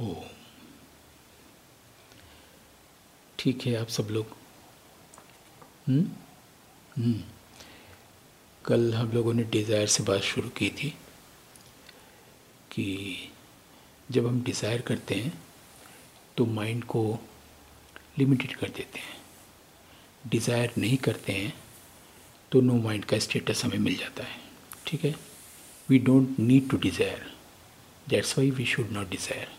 ओ ठीक है, आप सब लोग। हम्म? हम्म। कल हम लोगों ने डिज़ायर से बात शुरू की थी कि जब हम डिज़ायर करते हैं तो माइंड को लिमिटेड कर देते हैं। डिज़ायर नहीं करते हैं तो नो माइंड का स्टेटस हमें मिल जाता है। ठीक है? We don't need to desire that's why we should not desire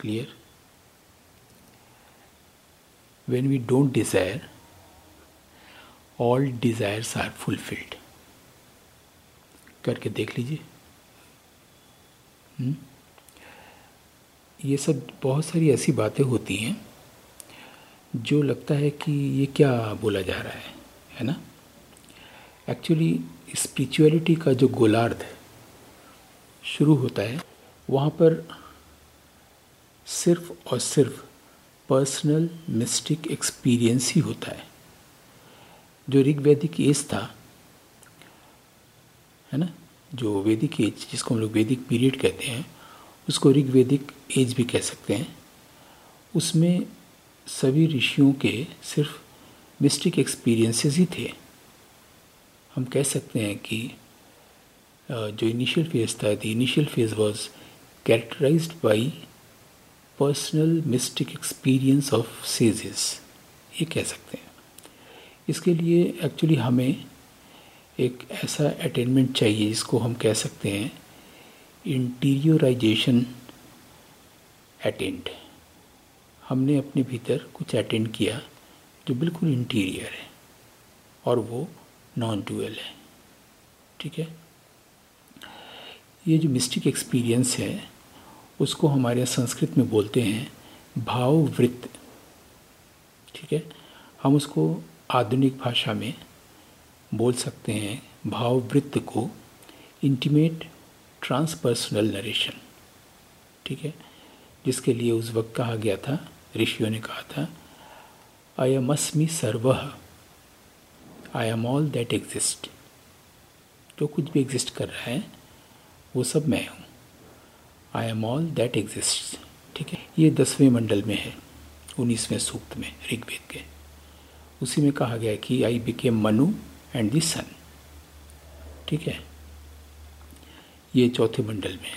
clear when we don't desire, all desires are fulfilled. करके देख लीजिए। हम्म? ये सब बहुत सारी ऐसी बातें होती हैं जो लगता है कि ये क्या बोला जा रहा है है ना? एक्चुअली स्पिरिचुअलिटी का जो गोलार्ध शुरू होता है वहाँ पर सिर्फ़ और सिर्फ़ पर्सनल मिस्टिक एक्सपीरियंस ही होता है। जो ऋग वैदिक एज था, है ना? जो वैदिक एज, जिसको हम लोग वैदिक पीरियड कहते हैं, उसको ऋग वैदिक एज भी कह सकते हैं। उसमें सभी ऋषियों के सिर्फ़ मिस्टिक एक्सपीरियंसेस ही थे। हम कह सकते हैं कि जो इनिशियल फ़ेज़ था the initial phase was characterised by personal mystic experience of sages ये कह सकते हैं। इसके लिए एक्चुअली हमें एक ऐसा अटेनमेंट चाहिए जिसको हम कह सकते हैं इंटीरियोराइजेशन अटेंड हमने अपने भीतर कुछ अटेंड किया जो बिल्कुल इंटीरियर है और वो नॉन डुअल है। ठीक है? ये जो मिस्टिक एक्सपीरियंस है उसको हमारे संस्कृत में बोलते हैं भाववृत्त। ठीक है? हम उसको आधुनिक भाषा में बोल सकते हैं भाववृत्त को इंटीमेट ट्रांसपर्सनल नरेशन ठीक है? जिसके लिए उस वक्त कहा गया था, ऋषियों ने कहा था आई एम अस्मी सर्व। I am all that exist जो कुछ भी एग्जिस्ट कर रहा है, वो सब मैं हूँ। I am all that exist ठीक है? ये दसवें मंडल में है, उन्नीसवें सूक्त में, ऋग्वेद के। उसी में कहा गया कि I became Manu and the sun ठीक है? ये चौथे मंडल में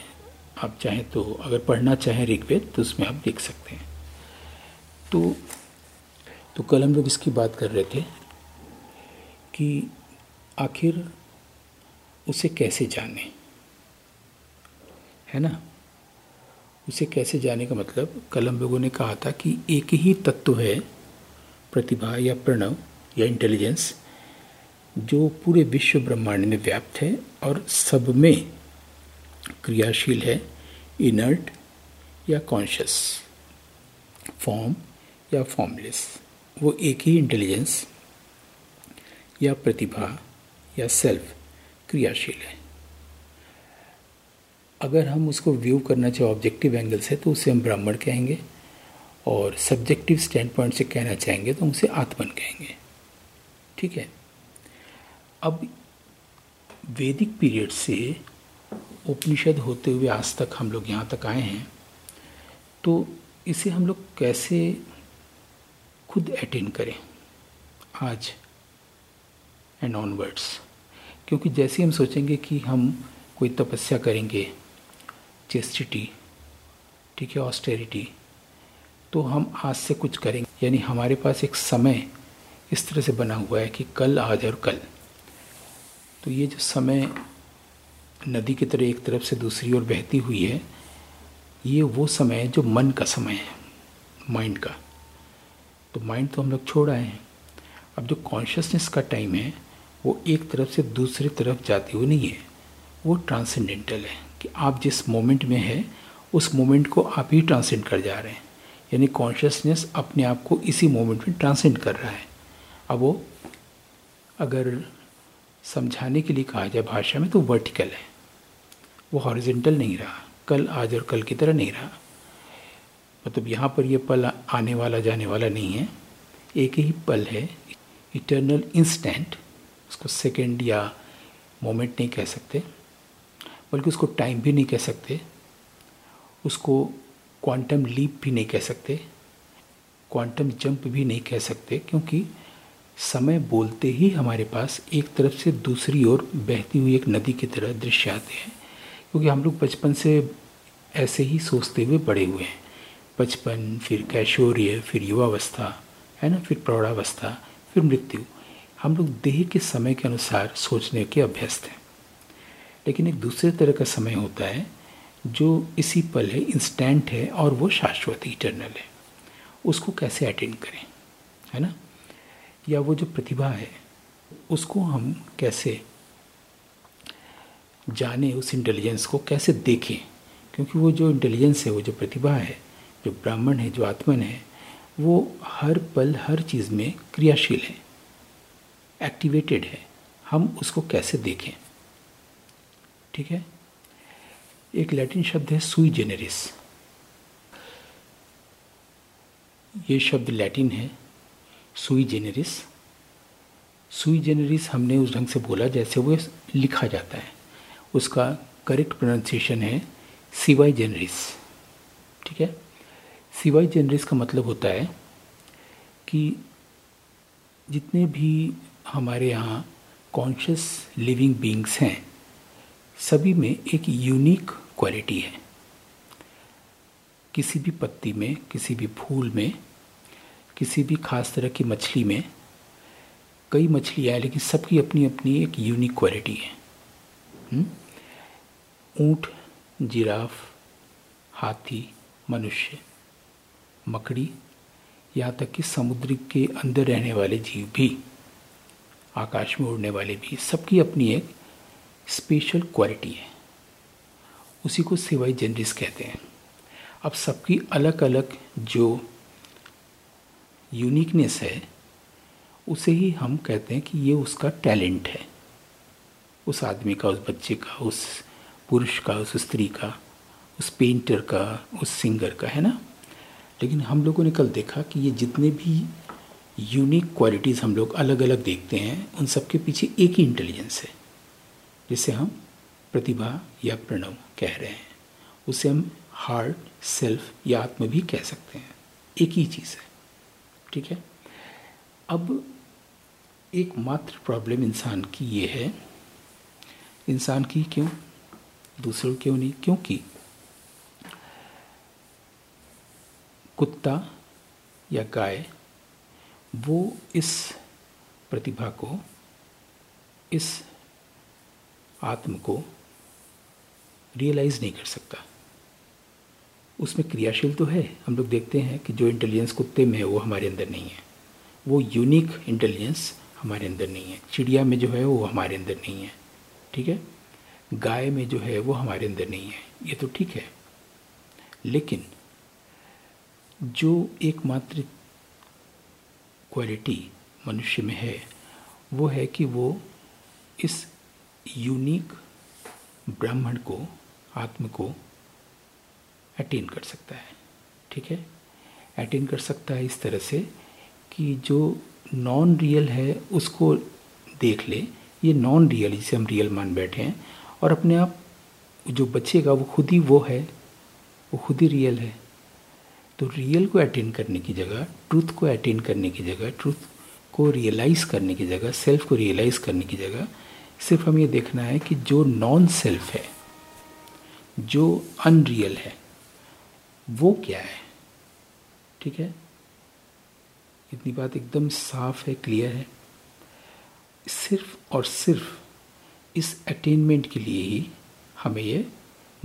आप चाहें तो अगर पढ़ना चाहें ऋग्वेद तो उसमें आप देख सकते हैं। तो तो कल हम लोग इसकी बात कर रहे थे कि आखिर उसे कैसे जाने? है ना? उसे कैसे जाने का मतलब? कलम लोगों ने कहा था कि एक ही तत्व है, प्रतिभा या प्रणव या इंटेलिजेंस जो पूरे विश्व ब्रह्मांड में व्याप्त है और सब में क्रियाशील है इनर्ट या कॉन्शियस फॉर्म या फॉर्मलेस वो एक ही इंटेलिजेंस या प्रतिभा या सेल्फ क्रियाशील है। अगर हम उसको व्यू करना चाहें ऑब्जेक्टिव एंगल से तो उसे हम ब्राह्मण कहेंगे और सब्जेक्टिव स्टैंड पॉइंट से कहना चाहेंगे तो उसे आत्मन कहेंगे। ठीक है? अब वैदिक पीरियड से उपनिषद होते हुए आज तक हम लोग यहाँ तक आए हैं तो इसे हम लोग कैसे खुद अटेंड करें आज एंड ऑनवर्ड्स क्योंकि जैसे हम सोचेंगे कि हम कोई तपस्या करेंगे चेस्टिटी ठीक है ऑस्टेरिटी तो हम आज से कुछ करेंगे। यानी हमारे पास एक समय इस तरह से बना हुआ है कि कल आज और कल। तो ये जो समय नदी की तरह एक तरफ़ से दूसरी ओर बहती हुई है, ये वो समय है जो मन का समय है माइंड का। तो माइंड तो हम लोग छोड़ आए हैं। अब जो कॉन्शियसनेस का टाइम है, वो एक तरफ़ से दूसरी तरफ़ जाती हुई नहीं है, वो ट्रांसेंडेंटल है। कि आप जिस मोमेंट में है, उस मोमेंट को आप ही ट्रांसेंड कर जा रहे हैं। यानी कॉन्शियसनेस अपने आप को इसी मोमेंट में ट्रांसेंड कर रहा है। अब वो अगर समझाने के लिए कहा जाए भाषा में तो वर्टिकल है। वो हॉरिजेंटल नहीं रहा। कल आज और कल की तरह नहीं रहा। मतलब यहाँ पर ये पल आने वाला, जाने वाला नहीं है। एक ही पल है। इटर्नल इंस्टेंट उसको सेकेंड या मोमेंट नहीं कह सकते। बल्कि उसको टाइम भी नहीं कह सकते, उसको क्वांटम लीप भी नहीं कह सकते क्वांटम जंप भी नहीं कह सकते, क्योंकि समय बोलते ही हमारे पास एक तरफ़ से दूसरी ओर बहती हुई एक नदी की तरह दृश्य आते हैं। क्योंकि हम लोग बचपन से ऐसे ही सोचते हुए बड़े हुए हैं। बचपन, फिर कैशोर्य, फिर युवावस्था, है ना, फिर प्रौढ़ावस्था, फिर मृत्यु। हम लोग देह के समय के अनुसार सोचने के अभ्यस्त हैं। लेकिन एक दूसरे तरह का समय होता है, जो इसी पल है इंस्टेंट है, और वो शाश्वत इटरनल है। उसको कैसे अटेंड करें, है ना? या वो जो प्रतिभा है, उसको हम कैसे जाने, उस इंटेलिजेंस को कैसे देखें? क्योंकि वो जो इंटेलिजेंस है, वो जो प्रतिभा है, जो ब्राह्मण है, जो आत्मन है, वो हर पल, हर चीज़ में क्रियाशील है एक्टिवेटेड है। हम उसको कैसे देखें? ठीक है? एक लैटिन शब्द है सुई जेनेरिस ये शब्द लैटिन है सुई जेनेरिस सुई जेनेरिस हमने उस ढंग से बोला जैसे वो लिखा जाता है। उसका करेक्ट प्रोनाउंसिएशन है सिवाई जेनरिस ठीक है? सिवाई जेनरिस का मतलब होता है कि जितने भी हमारे यहाँ कॉन्शियस लिविंग बींग्स हैं सभी में एक यूनिक क्वालिटी है। किसी भी पत्ती में, किसी भी फूल में, किसी भी खास तरह की मछली में, कई मछलियाँ हैं लेकिन सबकी अपनी अपनी एक यूनिक क्वालिटी है? ऊँट, जिराफ, हाथी, मनुष्य, मकड़ी, यहाँ तक कि समुद्र के अंदर रहने वाले जीव भी, आकाश में उड़ने वाले भी, सबकी अपनी एक स्पेशल क्वालिटी है। उसी को सिवाई जनरिस कहते हैं। अब सबकी अलग अलग जो यूनिकनेस है, उसे ही हम कहते हैं कि ये उसका टैलेंट है। उस आदमी का, उस बच्चे का, उस पुरुष का, उस स्त्री का, उस पेंटर का, उस सिंगर का, है ना? लेकिन हम लोगों ने कल देखा कि ये जितने भी यूनिक क्वालिटीज़ हम लोग अलग अलग देखते हैं, उन सब के पीछे एक ही इंटेलिजेंस है। जिसे हम प्रतिभा या प्रणव कह रहे हैं। उसे हम हार्ट सेल्फ या आत्म भी कह सकते हैं। एक ही चीज़ है। ठीक है? अब एकमात्र प्रॉब्लम इंसान की ये है। इंसान की क्यों? दूसरों क्यों नहीं? क्योंकि कुत्ता या गाय, वो इस प्रतिभा को, इस आत्म को रियलाइज़ नहीं कर सकता। उसमें क्रियाशील तो है। हम लोग देखते हैं कि जो इंटेलिजेंस कुत्ते में है, वो हमारे अंदर नहीं है। वो यूनिक इंटेलिजेंस हमारे अंदर नहीं है। चिड़िया में जो है, वो हमारे अंदर नहीं है। ठीक है? गाय में जो है, वो हमारे अंदर नहीं है। ये तो ठीक है। लेकिन जो एकमात्र क्वालिटी मनुष्य में है, वो है कि वो इस यूनिक ब्राह्मण को, आत्म को अटेन कर सकता है। ठीक है? अटेन कर सकता है इस तरह से कि जो नॉन रियल है, उसको देख ले। ये नॉन रियल जिसे हम रियल मान बैठे हैं, और अपने आप जो बचेगा, वो खुद ही वो है, वो खुद ही रियल है। तो रियल को अटेन करने की जगह ट्रूथ को अटेन करने की जगह ट्रूथ को रियलाइज़ करने की जगह सेल्फ को रियलाइज़ करने की जगह सिर्फ़ हमें ये देखना है कि जो नॉन सेल्फ है, जो अनरियल है, वो क्या है? ठीक है? इतनी बात एकदम साफ़ है क्लियर है। सिर्फ़ और सिर्फ़ इस अटेनमेंट के लिए ही हमें ये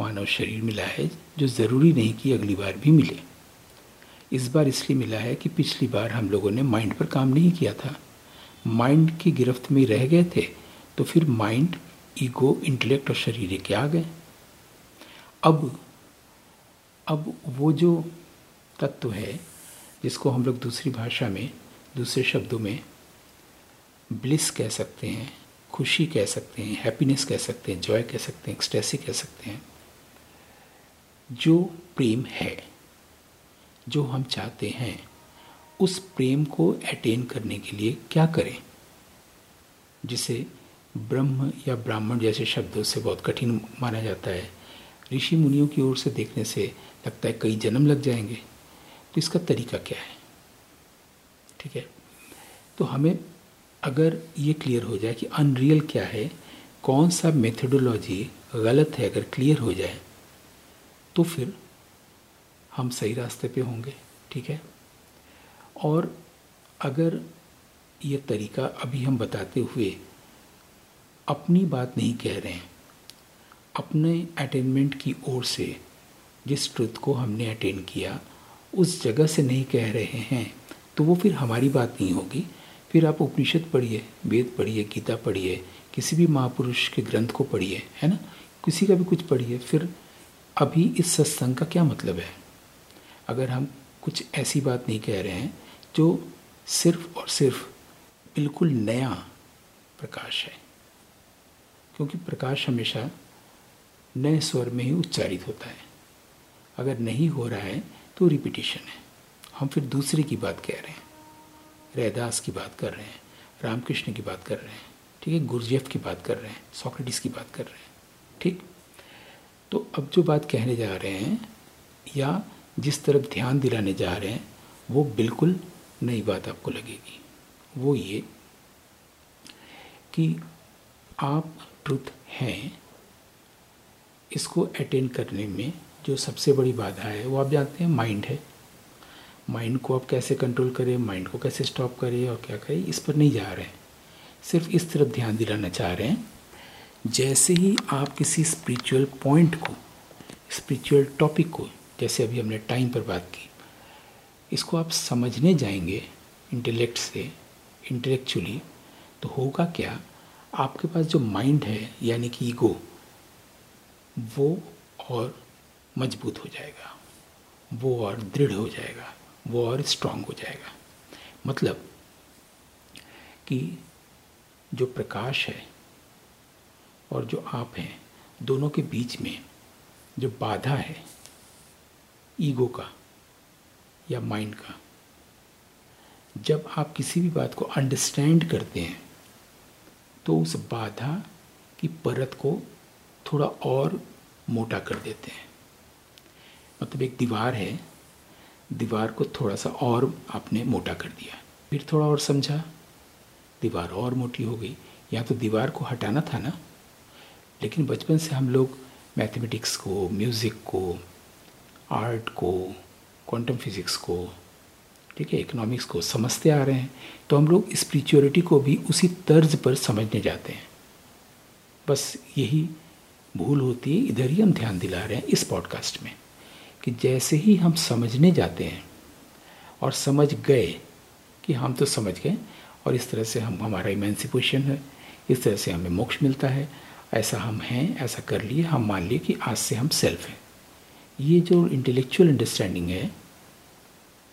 मानव शरीर मिला है, जो ज़रूरी नहीं कि अगली बार भी मिले। इस बार इसलिए मिला है कि पिछली बार हम लोगों ने माइंड पर काम नहीं किया था। माइंड की गिरफ्त में रह गए थे तो फिर माइंड ईगो इंटेलेक्ट और शरीर के आ गए? अब अब वो जो तत्व है, जिसको हम लोग दूसरी भाषा में, दूसरे शब्दों में ब्लिस कह सकते हैं, खुशी कह सकते हैं हैप्पीनेस कह सकते हैं जॉय कह सकते हैं एक्सटेसी कह सकते हैं, जो प्रेम है, जो हम चाहते हैं, उस प्रेम को अटेन करने के लिए क्या करें? जिसे ब्रह्म या ब्राह्मण जैसे शब्दों से बहुत कठिन माना जाता है। ऋषि मुनियों की ओर से देखने से लगता है कई जन्म लग जाएँगे। तो इसका तरीका क्या है? ठीक है। तो हमें अगर ये क्लियर हो जाए कि अनरियल क्या है, कौन सा मेथडोलॉजी गलत है अगर क्लियर हो जाए तो फिर हम सही रास्ते पे होंगे। ठीक है। और अगर ये तरीका अभी हम बताते हुए अपनी बात नहीं कह रहे हैं। अपने अटेनमेंट की ओर से जिस ट्रुथ को हमने अटेन किया, उस जगह से नहीं कह रहे हैं तो वो फिर हमारी बात नहीं होगी। फिर आप उपनिषद पढ़िए, वेद पढ़िए, गीता पढ़िए, किसी भी महापुरुष के ग्रंथ को पढ़िए, है ना? किसी का भी कुछ पढ़िए, फिर अभी इस सत्संग का क्या मतलब है? अगर हम कुछ ऐसी बात नहीं कह रहे हैं, जो सिर्फ़ और सिर्फ़ बिल्कुल नया प्रकाश है। क्योंकि प्रकाश हमेशा नए स्वर में ही उच्चारित होता है। अगर नहीं हो रहा है तो रिपीटिशन है। हम फिर दूसरे की बात कह रहे हैं। रैदास की बात कर रहे हैं, रामकृष्ण की बात कर रहे हैं, ठीक है? गुरजेफ की बात कर रहे हैं, सॉक्रेटिस की बात कर रहे हैं, ठीक? तो अब जो बात कहने जा रहे हैं, या जिस तरफ़ ध्यान दिलाने जा रहे हैं, वो बिल्कुल नई बात आपको लगेगी। वो ये कि आप ट्रुथ हैं, इसको अटेंड करने में जो सबसे बड़ी बाधा है, वो आप जानते हैं माइंड है। माइंड को आप कैसे कंट्रोल करें माइंड को कैसे स्टॉप करें और क्या करें, इस पर नहीं जा रहे हैं। सिर्फ़ इस तरफ़ ध्यान दिलाना चाह रहे हैं। जैसे ही आप किसी स्पिरिचुअल पॉइंट को स्पिरिचुअल टॉपिक को, जैसे अभी हमने टाइम पर बात की, इसको आप समझने जाएँगे इंटेलेक्ट से इंटेलेक्चुअली तो होगा क्या? आपके पास जो माइंड है, यानी कि ईगो वो और मज़बूत हो जाएगा, वो और दृढ़ हो जाएगा, वो और स्ट्रांग हो जाएगा। मतलब कि जो प्रकाश है और जो आप हैं, दोनों के बीच में जो बाधा है ईगो का या माइंड का, जब आप किसी भी बात को अंडरस्टैंड करते हैं तो उस बाधा की परत को थोड़ा और मोटा कर देते हैं। मतलब एक दीवार है, दीवार को थोड़ा सा और आपने मोटा कर दिया। फिर थोड़ा और समझा, दीवार और मोटी हो गई। या तो दीवार को हटाना था ना, लेकिन बचपन से हम लोग मैथमेटिक्स को, म्यूज़िक को, आर्ट को, क्वांटम फिज़िक्स को ठीक है इकोनॉमिक्स को समझते आ रहे हैं तो हम लोग स्पिरिचुअलिटी को भी उसी तर्ज पर समझने जाते हैं। बस यही भूल होती है, इधर ही हम ध्यान दिला रहे हैं इस पॉडकास्ट में कि जैसे ही हम समझने जाते हैं और समझ गए कि हम तो समझ गए और इस तरह से हम, हमारा इमेंसिपेशन है, इस तरह से हमें मोक्ष मिलता है, ऐसा हम हैं, ऐसा कर लिए, हम मान लिए कि आज से हम सेल्फ हैं। ये जो इंटेलेक्चुअल अंडरस्टैंडिंग है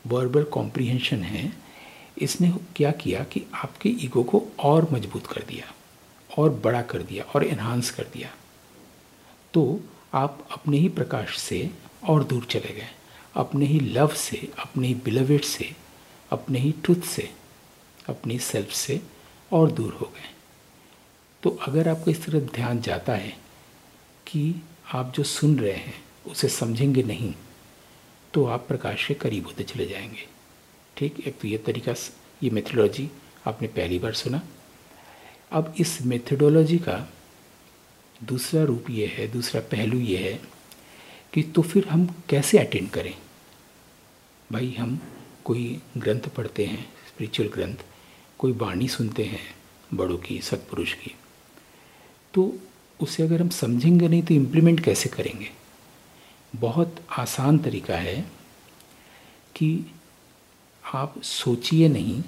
वर्बल कॉम्प्रीहेंशन है, इसने क्या किया कि आपके ईगो को और मज़बूत कर दिया, और बड़ा कर दिया, और इन्हांस कर दिया। तो आप अपने ही प्रकाश से और दूर चले गए, अपने ही लव से, अपने ही बिलवेट से, अपने ही ट्रुथ से, अपनी सेल्फ से और दूर हो गए। तो अगर आपको इस तरह ध्यान जाता है कि आप जो सुन रहे हैं, उसे समझेंगे नहीं तो आप प्रकाश के करीब होते चले जाएँगे। ठीक, एक तो ये तरीका ये मेथडोलॉजी आपने पहली बार सुना। अब इस मेथडोलॉजी का दूसरा रूप ये है, दूसरा पहलू ये है कि तो फिर हम कैसे अटेंड करें? भाई, हम कोई ग्रंथ पढ़ते हैं स्पिरिचुअल ग्रंथ, कोई वाणी सुनते हैं बड़ों की, सत्पुरुष की तो उसे अगर हम समझेंगे नहीं तो इम्प्लीमेंट कैसे करेंगे? बहुत आसान तरीका है कि आप सोचिए नहीं,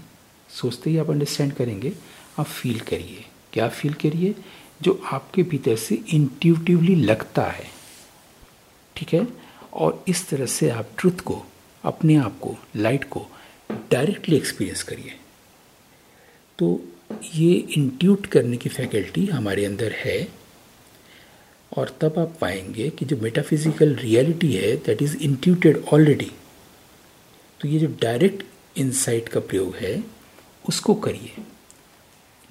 सोचते ही आप अंडरस्टैंड करेंगे, आप फील करिए। क्या फील करिए? जो आपके भीतर से इंट्यूटिवली लगता है। ठीक है? और इस तरह से आप ट्रुथ को, अपने आप को लाइट को डायरेक्टली एक्सपीरियंस करिए। तो ये इंट्यूट करने की फैकल्टी हमारे अंदर है। और तब आप पाएँगे कि जो मेटाफिजिकल रियलिटी है दैट इज़ इंट्यूटेड ऑलरेडी तो ये जो डायरेक्ट इनसाइट का प्रयोग है, उसको करिए।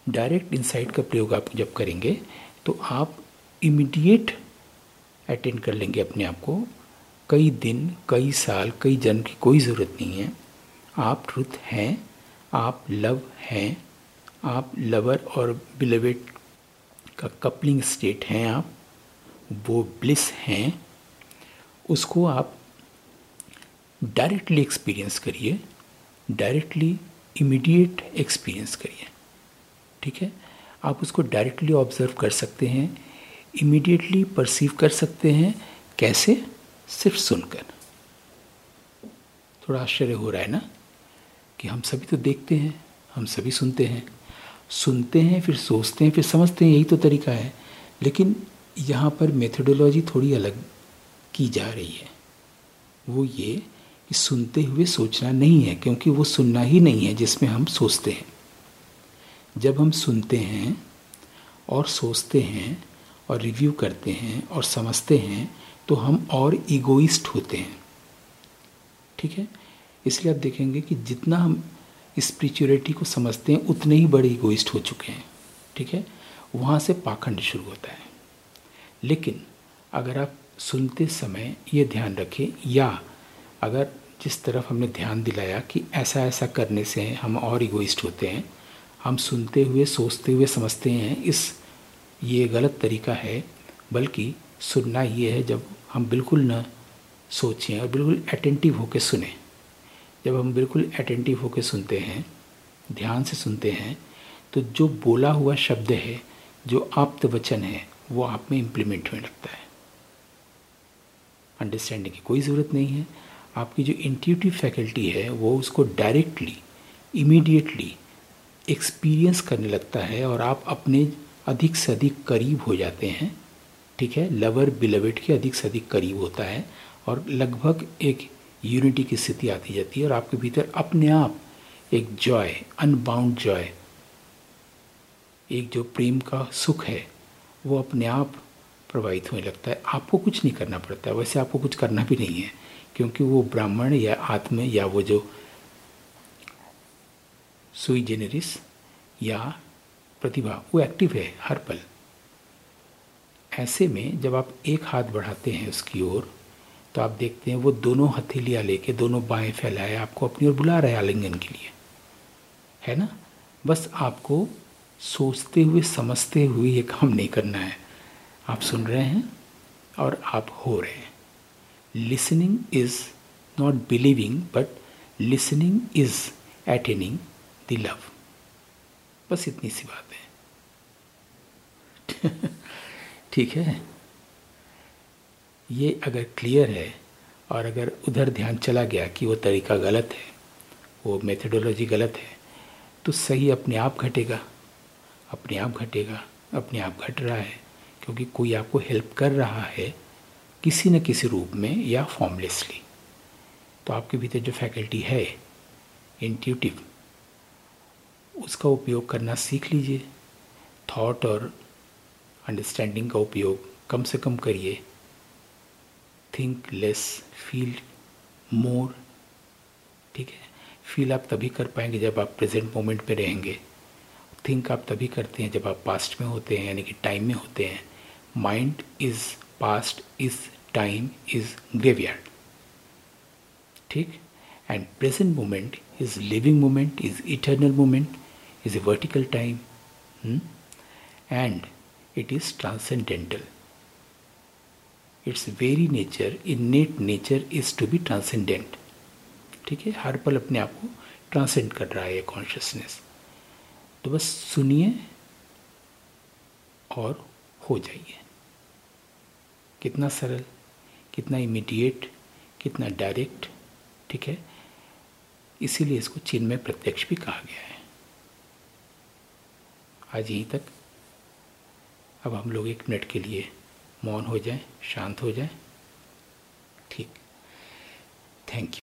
डायरेक्ट इंसाइट का प्रयोग आप जब करेंगे तो आप इमीडिएट अटेंड कर लेंगे अपने आप को। कई दिन, कई साल, कई जन्म की कोई ज़रूरत नहीं है। आप ट्रुथ हैं, आप लव हैं, आप लवर और बिलवेट का कपलिंग स्टेट हैं आप। वो ब्लिस हैं, उसको आप डायरेक्टली एक्सपीरियंस करिए डायरेक्टली इमीडिएट एक्सपीरियंस करिए। ठीक है? आप उसको डायरेक्टली ऑब्ज़र्व कर सकते हैं इमीडिएटली परसीव कर सकते हैं, कैसे? सिर्फ़ सुनकर। थोड़ा आश्चर्य हो रहा है ना कि हम सभी तो देखते हैं, हम सभी सुनते हैं। सुनते हैं, फिर सोचते हैं, फिर समझते हैं, यही तो तरीका है। लेकिन यहाँ पर मेथडोलॉजी थोड़ी अलग की जा रही है। वो ये कि सुनते हुए सोचना नहीं है, क्योंकि वो सुनना ही नहीं है जिसमें हम सोचते हैं। जब हम सुनते हैं और सोचते हैं और रिव्यू करते हैं और समझते हैं तो हम और ईगोइस्ट होते हैं। ठीक है? इसलिए आप देखेंगे कि जितना हम स्पिरिचुअलिटी को समझते हैं, उतने ही बड़े इगोइस्ट हो चुके हैं। ठीक है? वहाँ से पाखंड शुरू होता है। लेकिन अगर आप सुनते समय ये ध्यान रखें, या अगर जिस तरफ़ हमने ध्यान दिलाया कि ऐसा ऐसा करने से हम और इगोइस्ट होते हैं, हम सुनते हुए, सोचते हुए समझते हैं, इस ये गलत तरीका है, बल्कि सुनना ये है जब हम बिल्कुल न सोचें और बिल्कुल अटेंटिव होकर सुने। जब हम बिल्कुल अटेंटिव होकर सुनते हैं, ध्यान से सुनते हैं तो जो बोला हुआ शब्द है, जो आप्त वचन है वो आप में इम्प्लीमेंट होने लगता है। अंडरस्टैंडिंग की कोई ज़रूरत नहीं है। आपकी जो इंट्यूटिव फैकल्टी है, वो उसको डायरेक्टली इमीडिएटली एक्सपीरियंस करने लगता है और आप अपने अधिक से अधिक करीब हो जाते हैं। ठीक है? लवर बिलवेट के अधिक से अधिक करीब होता है और लगभग एक यूनिटी की स्थिति आती जाती है और आपके भीतर अपने आप एक जॉय अनबाउंड जॉय एक जो प्रेम का सुख है वो अपने आप प्रवाहित होने लगता है। आपको कुछ नहीं करना पड़ता। है वैसे आपको कुछ करना भी नहीं है, क्योंकि वो ब्राह्मण या आत्म या वो जो सुई जेनेरिस या प्रतिभा, वो एक्टिव है हर पल। ऐसे में जब आप एक हाथ बढ़ाते हैं उसकी ओर तो आप देखते हैं वो दोनों हथेलियाँ लेके, दोनों बाएँ फैलाए, आपको अपनी ओर बुला रहे आलिंगन के लिए। है ना? बस आपको सोचते हुए, समझते हुए ये काम नहीं करना है। आप सुन रहे हैं और आप हो रहे हैं। Listening is not believing but listening is attaining the love बस इतनी सी बात है। ठीक है? ये अगर क्लियर है और अगर उधर ध्यान चला गया कि वो तरीका गलत है, वो मेथडोलॉजी गलत है तो सही अपने आप घटेगा। अपने आप घटेगा, अपने आप घट रहा है, क्योंकि कोई आपको हेल्प कर रहा है किसी न किसी रूप में या फॉर्मलेसली तो आपके भीतर जो फैकल्टी है इंट्यूटिव उसका उपयोग करना सीख लीजिए। थॉट और अंडरस्टैंडिंग का उपयोग कम से कम करिए। थिंक लेस फील मोर ठीक है? फील आप तभी कर पाएँगे जब आप प्रेजेंट मोमेंट पे रहेंगे। थिंक आप तभी करते हैं जब आप पास्ट में होते हैं यानी कि टाइम में होते हैं। Mind is past is time is graveyard ठीक? And present moment is living moment is eternal moment is a vertical time and it is transcendental. Its very nature, innate nature is to be transcendent. ठीक है? हर पल अपने आप को transcend कर रहा है कॉन्शियसनेस तो बस सुनिए और हो जाइए। कितना सरल, कितना इमीडिएट कितना डायरेक्ट ठीक है? इसीलिए इसको चिन्मय प्रत्यक्ष भी कहा गया है। आज यहीं तक। अब हम लोग एक मिनट के लिए मौन हो जाएँ, शांत हो जाएँ। ठीक। Thank you